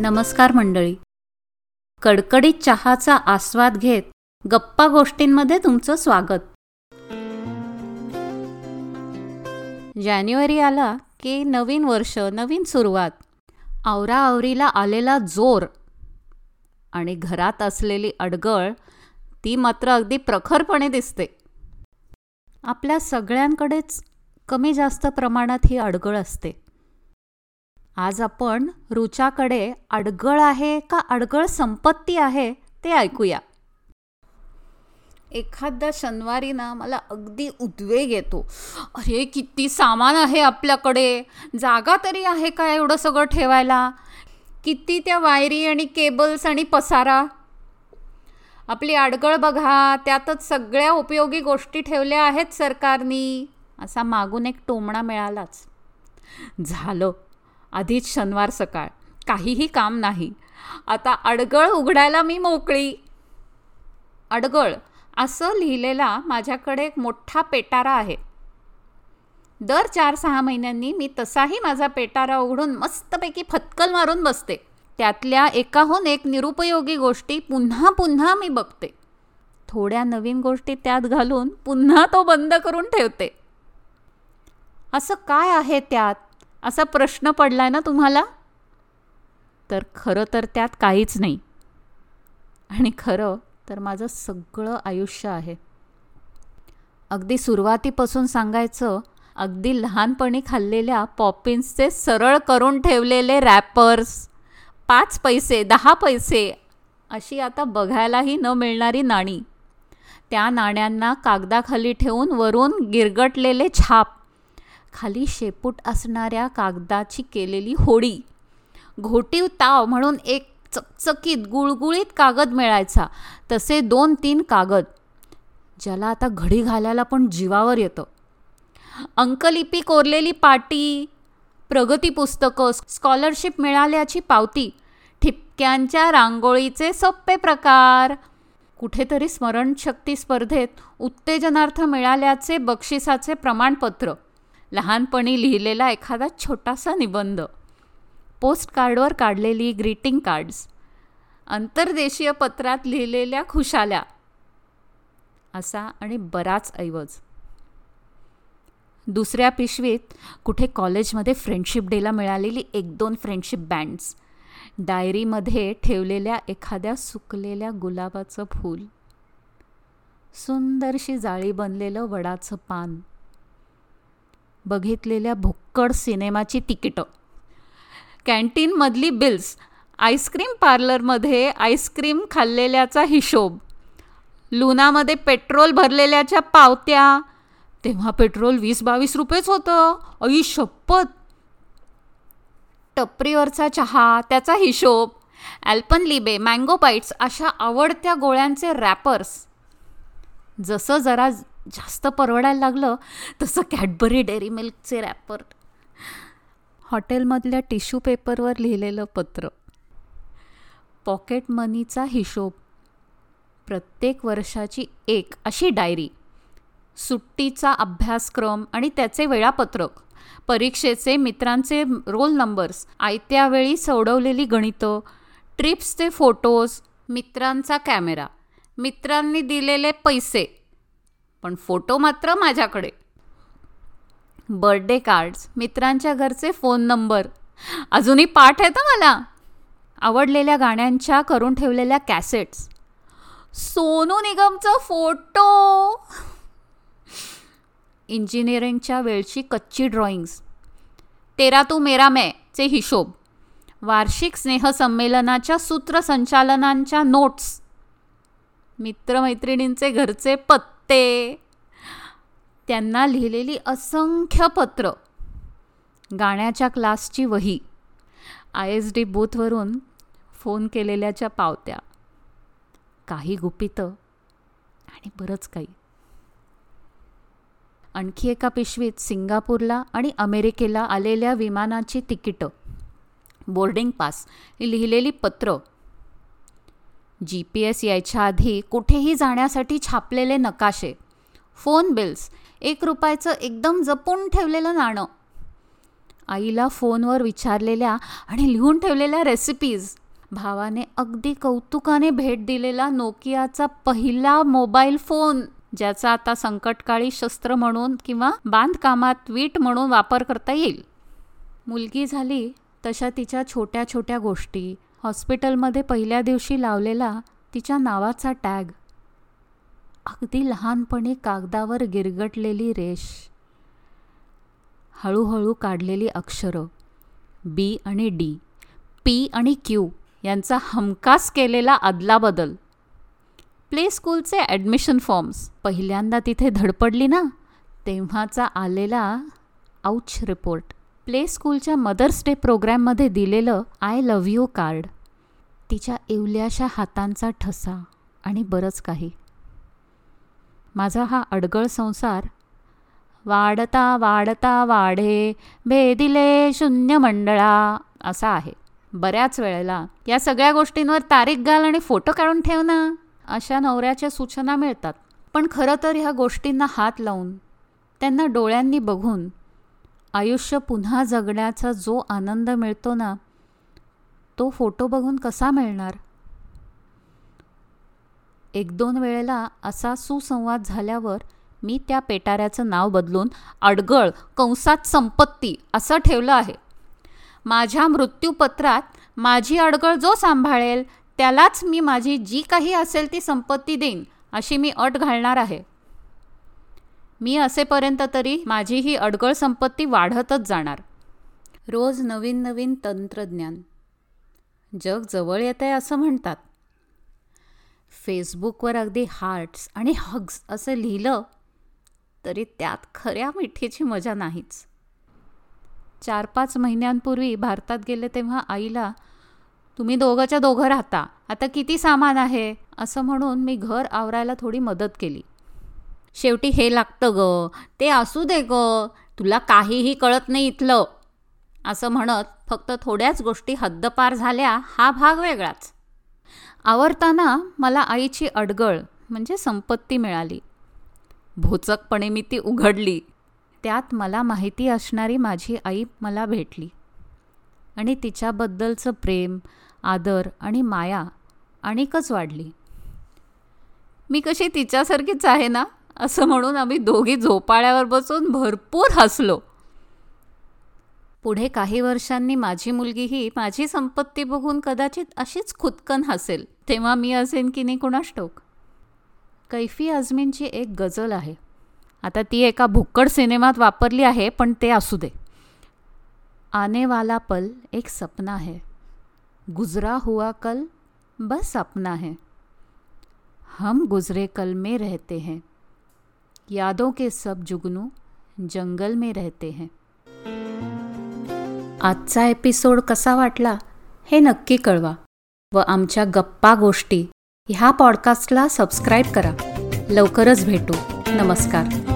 नमस्कार मंडळी. कडकडीत चहाचा आस्वाद घेत गप्पा गोष्टींमध्ये तुमचं स्वागत. जानेवारी आला की नवीन वर्ष नवीन सुरुवात. आवराआवरीला आलेला जोर आणि घरात असलेली अडगळ ती मात्र अगदी प्रखरपणे दिसते. आपल्या सगळ्यांकडेच कमी जास्त प्रमाणात ही अडगळ असते. आज आपण रुचाकडे अडगळ आहे का अडगळ संपत्ती आहे ते ऐकूया. एखाद्या शनिवारी ना मला अगदी उद्वेग येतो. अरे किती सामान आहे आपल्याकडे? जागा तरी आहे का एवढं सगळं ठेवायला? किती त्या वायरी आणि केबल्स आणि पसारा? आपली अडगळ बघा त्यातच सगळ्या उपयोगी गोष्टी ठेवल्या आहेत सरकारनी. असा मागून एक टोमणा मिळालाच. झालं. आधीच शनिवार सकाळ. काहीही काम नाही. आता अडगळ उघडायला मी मोकळी. अडगळ असं लिहिलेला माझ्याकडे एक मोठा पेटारा आहे. दर चार सहा महिन्यांनी मी तसाही माझा पेटारा उघडून मस्तपैकी फतकल मारून बसते. त्यातल्या एकाहून एक निरुपयोगी गोष्टी पुन्हा पुन्हा मी बघते. थोड्या नवीन गोष्टी त्यात घालून पुन्हा तो बंद करून ठेवते. असं काय आहे त्यात? असा प्रश्न पडला आहे ना तुम्हाला? तर खरं तर त्यात काहीच नाही. आणि खरं तर माझं सगळं आयुष्य आहे. अगदी सुरुवातीपासून सांगायचं अगदी लहानपणी खाल्लेल्या पॉपिन्सचे सरळ करून ठेवलेले रॅपर्स पाच पैसे दहा पैसे अशी आता बघायलाही न मिळणारी नाणी. त्या नाण्यांना कागदाखाली ठेवून वरून गिरगटलेले छाप. खाली शेपूट असणाऱ्या कागदाची केलेली होडी. घोटीव ताव म्हणून एक चकचकीत गुळगुळीत कागद मिळायचा. तसे दोन तीन कागद. ज्याला आता घडी घालायला पण जीवावर येतं. अंकलिपी कोरलेली पाटी प्रगती पुस्तकं स्कॉलरशिप मिळाल्याची पावती ठिपक्यांच्या रांगोळीचे सोप्पे प्रकार. कुठेतरी स्मरणशक्ती स्पर्धेत उत्तेजनार्थ मिळाल्याचे बक्षिसाचे प्रमाणपत्र. लहानपणी लिहिलेला एखादा छोटासा निबंध. पोस्ट कार्डवर काढलेली ग्रीटिंग कार्ड्स. अंतर्देशीय पत्रात लिहिलेल्या खुशाल्या. असा आणि बराच ऐवज. दुसऱ्या पिशवीत कुठे कॉलेजमध्ये फ्रेंडशिप डेला मिळालेली एक दोन फ्रेंडशिप बँड्स. डायरीमध्ये ठेवलेल्या एखाद्या सुकलेल्या गुलाबाचं फूल. सुंदरशी जाळी बनलेलं वडाचं पान. बघितलेल्या भुक्कड सिनेमाची तिकीटं. कॅन्टीनमधली बिल्स आईस्क्रीम पार्लरमध्ये आईस्क्रीम खाल्लेल्याचा हिशोब लुनामध्ये पेट्रोल भरलेल्याच्या पावत्या तेव्हा पेट्रोल वीस बावीस रुपयेच होतं. अई शपथ! टपरीवरचा चहा त्याचा हिशोब. ॲल्पनलिबे मँगो बाईट्स अशा आवडत्या गोळ्यांचे रॅपर्स. जसं जरा जास्त परवडायला लागलं तसं कॅडबरी डेअरी मिल्कचे रॅपर हॉटेलमधल्या टिश्यू पेपरवर लिहिलेलं पत्र. पॉकेट मनीचा हिशोब. प्रत्येक वर्षाची एक अशी डायरी सुट्टीचा अभ्यासक्रम आणि त्याचे वेळापत्रक. परीक्षेचे मित्रांचे रोल नंबर्स आयत्या वेळी सोडवलेली गणितं. ट्रिप्सचे फोटोज मित्रांचा कॅमेरा मित्रांनी दिलेले पैसे. पण फोटो मात्र माझ्याकडे. बर्थडे कार्ड्स मित्रांच्या घरचे फोन नंबर. अजूनही पाठ आहेत मला. आवडलेल्या गाण्यांच्या करून ठेवलेल्या कॅसेट्स. सोनू निगमचा फोटो. इंजिनिअरिंगच्या वेळची कच्ची ड्रॉइंग्स. तेरा तू मेरा मे चे हिशोब. वार्षिक स्नेहसंमेलनाच्या सूत्रसंचालनांच्या नोट्स. मित्रमैत्रिणींचे घरचे ते. त्यांना लिहिलेली असंख्य पत्र. गाण्याच्या क्लासची वही. आय एस डी बूथवरून फोन केलेल्याच्या पावत्या. काही गुपितं आणि बरंच काही. आणखी एका पिशवीत सिंगापूरला आणि अमेरिकेला आलेल्या विमानाची तिकीटं. Boarding pass. ही लिहिलेली पत्र. जी पी एस यायच्या आधी कुठेही जाण्यासाठी छापलेले नकाशे. फोन बिल्स एक रुपयाचं एकदम जपून ठेवलेलं नाणं. आईला फोनवर विचारलेल्या आणि लिहून ठेवलेल्या रेसिपीज भावाने अगदी कौतुकाने भेट दिलेला नोकियाचा पहिला मोबाईल फोन ज्याचा आता संकटकाळी शस्त्र म्हणून किंवा बांधकामात वीट म्हणून वापर करता येईल. मुलगी झाली तशा तिच्या छोट्या छोट्या गोष्टी हॉस्पिटलमध्ये पहिल्या दिवशी लावलेला तिच्या नावाचा टॅग. अगदी लहानपणी कागदावर गिरगटलेली रेष. हळूहळू काढलेली अक्षरं. बी आणि डी पी आणि क्यू यांचा हमखास केलेला अदलाबदल प्ले स्कूलचे ॲडमिशन फॉर्म्स. पहिल्यांदा तिथे धडपडली ना? तेव्हाचा आलेला आउच रिपोर्ट प्ले स्कूलच्या मदर्स डे प्रोग्रॅममध्ये दिलेलं आय लव्ह यू कार्ड तिच्या इवल्याशा हातांचा ठसा आणि बरंच काही. माझा हा अडगळ संसार वाढता वाढता वाढे भेदिले शून्य मंडळा असा आहे. बऱ्याच वेळेला या सगळ्या गोष्टींवर तारीख घाल आणि फोटो काढून ठेव ना. अशा नवऱ्याच्या सूचना मिळतात. पण खरं तर ह्या गोष्टींना हात लावून त्यांना डोळ्यांनी बघून आयुष्य पुन्हा जगण्याचा जो आनंद मिळतो ना तो फोटो बघून कसा मिळणार? एक दोन वेळेला असा सुसंवाद झाल्यावर मी त्या पेटाऱ्याचं नाव बदलून अडगळ कंसात संपत्ती असं ठेवलं आहे. माझ्या मृत्यूपत्रात माझी अडगळ जो सांभाळेल त्यालाच मी माझी जी काही असेल ती संपत्ती देईन अशी मी अट घालणार आहे. मी असेपर्यंत तरी माझी ही अडगळ संपत्ती वाढतच जाणार. रोज नवीन नवीन तंत्रज्ञान. जग जवळ येत आहे असं म्हणतात. फेसबुकवर अगदी हार्ट्स आणि हग्स असं लिहिलं तरी त्यात खऱ्या मिठीची मजा नाहीच. चार पाच महिन्यांपूर्वी भारतात गेले तेव्हा आईला तुम्ही दोघंच्या दोघं राहता. आता किती सामान आहे? असं म्हणून मी घर आवरायला थोडी मदत केली. शेवटी हे लागतं ग. ते असू दे ग. तुला काहीही कळत नाही इथलं. असं म्हणत फक्त थोड्याच गोष्टी हद्दपार झाल्या. हा भाग वेगळाच. आवरताना मला आईची अडगळ म्हणजे संपत्ती मिळाली. भोचकपणे मी ती उघडली. त्यात मला माहिती असणारी माझी आई मला भेटली. आणि तिच्याबद्दलचं प्रेम आदर आणि माया आणिकच वाढली. मी कशी तिच्यासारखीच आहे ना? असं म्हणून आम्ही दोघी झोपाळ्यावर बसून भरपूर हसलो. पुढे काही वर्षांनी माझी मुलगीही माझी संपत्ती बघून कदाचित अशीच खुदकन हसेल तेव्हा मी असेन की नाही कुणास टोक कैफी आझमींची एक गजल आहे. आता ती एका भुक्कड सिनेमात वापरली आहे पण ते असू दे. आनेवाला पल एक सपना है. गुजरा हुआ कल बस अपना है. हम गुजरे कल में रहते हैं. यादों के सब जुगनू जंगल में रहते हैं। आजचा एपिसोड कसा वाटला हे नक्की कळवा व आमच्या गप्पा गोष्टी ह्या पॉडकास्टला सबस्क्राईब करा. लवकरच भेटू. नमस्कार.